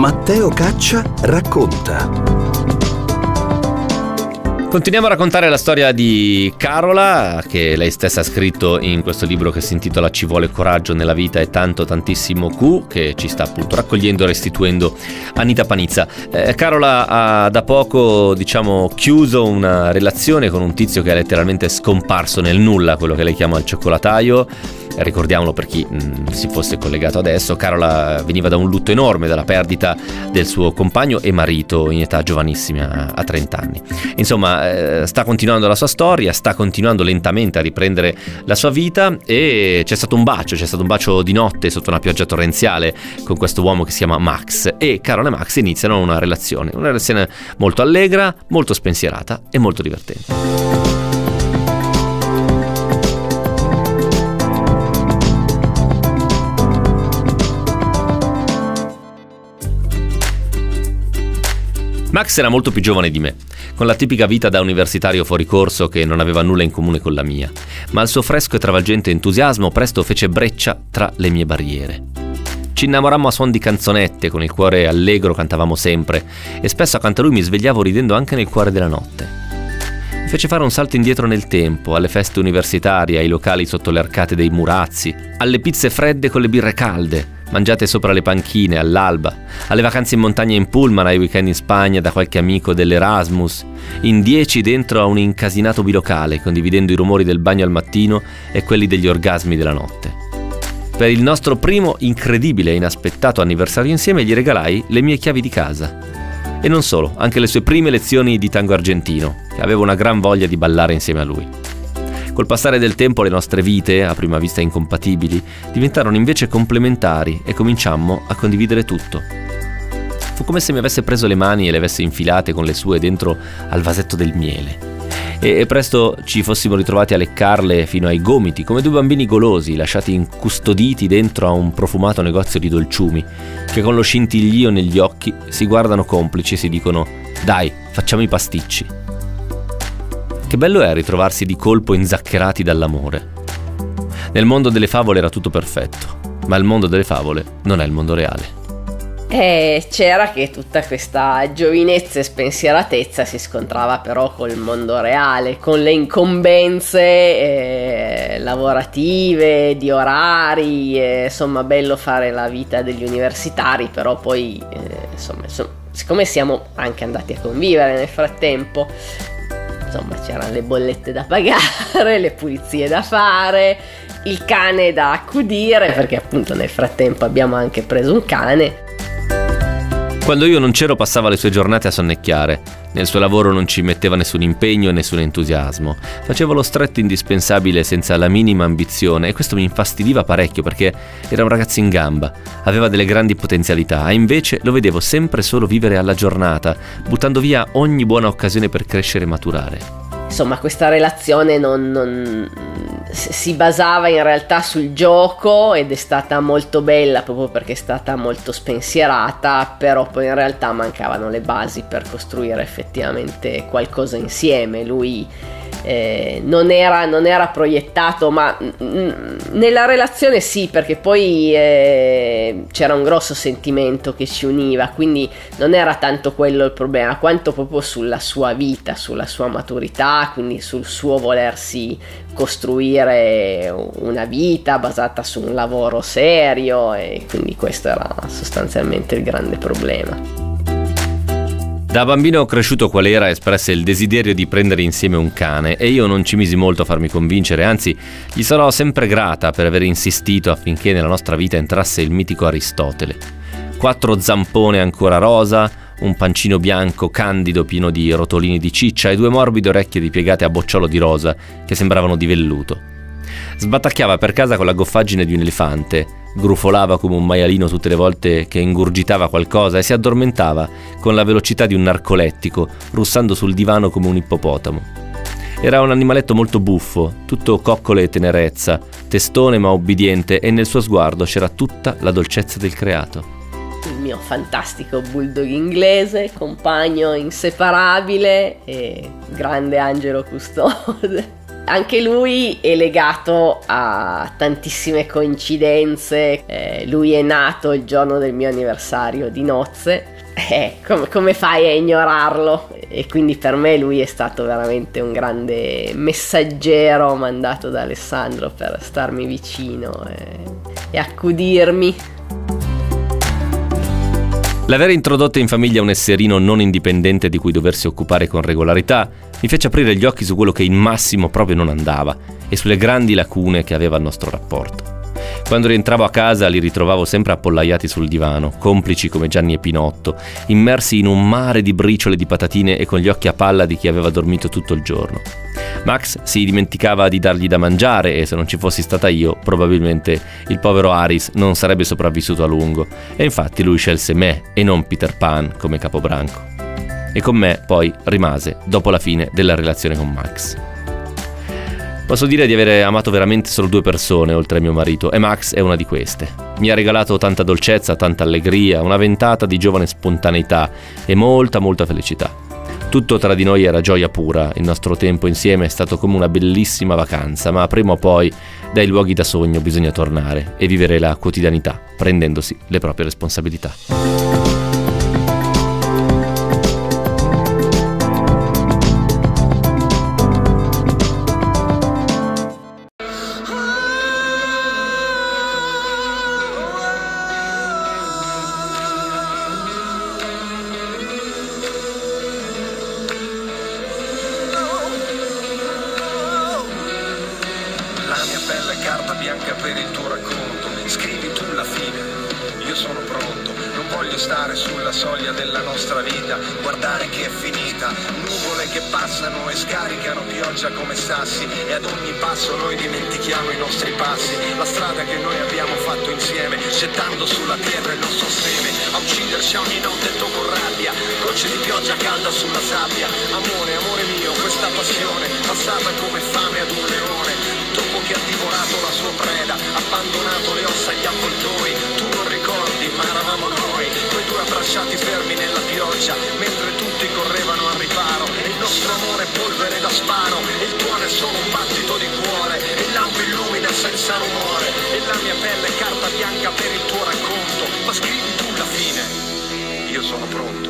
Matteo Caccia racconta. Continuiamo a raccontare la storia di Carola, che lei stessa ha scritto in questo libro che si intitola Ci vuole coraggio nella vita e tanto tantissimo Q, che ci sta appunto raccogliendo e restituendo Anita Panizza. Eh, Carola ha da poco, diciamo, chiuso una relazione con un tizio che è letteralmente scomparso nel nulla, quello che lei chiama il cioccolataio ricordiamolo per chi mh, mm, si fosse collegato adesso, Carola veniva da un lutto enorme, dalla perdita del suo compagno e marito in età giovanissima, a 30 anni. Insomma, eh, sta continuando la sua storia, sta continuando lentamente a riprendere la sua vita e c'è stato un bacio, c'è stato un bacio di notte sotto una pioggia torrenziale con questo uomo che si chiama Max e Carola e Max iniziano una relazione, una relazione molto allegra, molto spensierata e molto divertente. Max era molto più giovane di me, con la tipica vita da universitario fuori corso che non aveva nulla in comune con la mia, ma il suo fresco e travolgente entusiasmo presto fece breccia tra le mie barriere. Ci innamorammo a suon di canzonette, con il cuore allegro cantavamo sempre, e spesso accanto a lui mi svegliavo ridendo anche nel cuore della notte. Fece fare un salto indietro nel tempo, alle feste universitarie, ai locali sotto le arcate dei murazzi, alle pizze fredde con le birre calde, mangiate sopra le panchine all'alba, alle vacanze in montagna in pullman, ai weekend in Spagna da qualche amico dell'Erasmus, in dieci dentro a un incasinato bilocale, condividendo i rumori del bagno al mattino e quelli degli orgasmi della notte. Per il nostro primo incredibile e inaspettato anniversario insieme gli regalai le mie chiavi di casa. E non solo, anche le sue prime lezioni di tango argentino, che avevo una gran voglia di ballare insieme a lui. Col passare del tempo le nostre vite, a prima vista incompatibili, diventarono invece complementari e cominciammo a condividere tutto. Fu come se mi avesse preso le mani e le avesse infilate con le sue dentro al vasetto del miele. E, presto ci fossimo ritrovati a leccarle fino ai gomiti, come due bambini golosi, lasciati incustoditi dentro a un profumato negozio di dolciumi, che con lo scintiglio negli occhi si guardano complici e si dicono dai, facciamo i pasticci. Che bello è ritrovarsi di colpo inzaccherati dall'amore. Nel mondo delle favole era tutto perfetto, ma il mondo delle favole non è il mondo reale. E c'era che tutta questa giovinezza e spensieratezza si scontrava però col mondo reale, con le incombenze eh, lavorative, di orari, eh, insomma bello fare la vita degli universitari, però poi eh, insomma, insomma, siccome siamo anche andati a convivere nel frattempo, insomma c'erano le bollette da pagare, le pulizie da fare, il cane da accudire, perché appunto nel frattempo abbiamo anche preso un cane. Quando io non c'ero passava le sue giornate a sonnecchiare. Nel suo lavoro non ci metteva nessun impegno e nessun entusiasmo. Faceva lo stretto indispensabile senza la minima ambizione e questo mi infastidiva parecchio perché era un ragazzo in gamba, aveva delle grandi potenzialità e invece lo vedevo sempre solo vivere alla giornata, buttando via ogni buona occasione per crescere e maturare insomma questa relazione non, non, si basava in realtà sul gioco ed è stata molto bella proprio perché è stata molto spensierata però poi in realtà mancavano le basi per costruire effettivamente qualcosa insieme. Lui eh, non, era, non, era, proiettato, ma nella relazione sì, perché poi eh, c'era un grosso sentimento che ci univa, quindi non era tanto quello il problema, quanto proprio sulla sua vita, sulla sua maturità, quindi sul suo volersi costruire una vita basata su un lavoro serio e quindi questo era sostanzialmente il grande problema. Da bambino cresciuto qual era espresse il desiderio di prendere insieme un cane e io non ci misi molto a farmi convincere, anzi gli sarò sempre grata per aver insistito affinché nella nostra vita entrasse il mitico Aristotele. Quattro zampone ancora rosa, un pancino bianco candido pieno di rotolini di ciccia e due morbide orecchie ripiegate a bocciolo di rosa che sembravano di velluto. Sbattacchiava per casa con la goffaggine di un elefante, grufolava come un maialino tutte le volte che ingurgitava qualcosa e si addormentava con la velocità di un narcolettico, russando sul divano come un ippopotamo. Era un animaletto molto buffo, tutto coccole e tenerezza, testone ma ubbidiente e nel suo sguardo c'era tutta la dolcezza del creato. Il mio fantastico bulldog inglese, compagno inseparabile e grande angelo custode. Anche lui è legato a tantissime coincidenze. Eh, lui è nato il giorno del mio anniversario di nozze. Eh, come, come, fai a ignorarlo? E quindi per me lui è stato veramente un grande messaggero mandato da Alessandro per starmi vicino e, e accudirmi. L'aver introdotto in famiglia un esserino non indipendente di cui doversi occupare con regolarità mi fece aprire gli occhi su quello che in massimo proprio non andava e sulle grandi lacune che aveva il nostro rapporto. Quando rientravo a casa li ritrovavo sempre appollaiati sul divano, complici come Gianni e Pinotto, immersi in un mare di briciole di patatine e con gli occhi a palla di chi aveva dormito tutto il giorno. Max si dimenticava di dargli da mangiare e se non ci fossi stata io, probabilmente il povero Aris non sarebbe sopravvissuto a lungo. E infatti lui scelse me e non Peter Pan come capobranco. E con me poi rimase dopo la fine della relazione con Max. Posso dire di avere amato veramente solo due persone oltre a mio marito e Max è una di queste. Mi ha regalato tanta dolcezza, tanta allegria, una ventata di giovane spontaneità e molta molta felicità. Tutto tra di noi era gioia pura, il nostro tempo insieme è stato come una bellissima vacanza, ma prima o poi dai luoghi da sogno bisogna tornare e vivere la quotidianità, prendendosi le proprie responsabilità. scrivere il tuo racconto, scrivi tu la fine. Io sono pronto, non voglio stare sulla soglia della nostra vita, guardare che è finita, nuvole che passano e scaricano pioggia come sassi e ad ogni passo noi dimentichiamo i nostri passi, la strada che noi abbiamo fatto insieme, gettando sulla terra il nostro seme, a ucciderci ogni notte tu con rabbia, gocce di pioggia calda sulla sabbia, amore, amore mio, questa passione, passata come fame ad un leone, lasciati fermi nella pioggia mentre tutti correvano al riparo. Il nostro amore è polvere da sparo il tuo è solo un battito di cuore il lampo illumina senza rumore. E la mia pelle è carta bianca per il tuo racconto ma scrivi tu la fine. Io sono pronto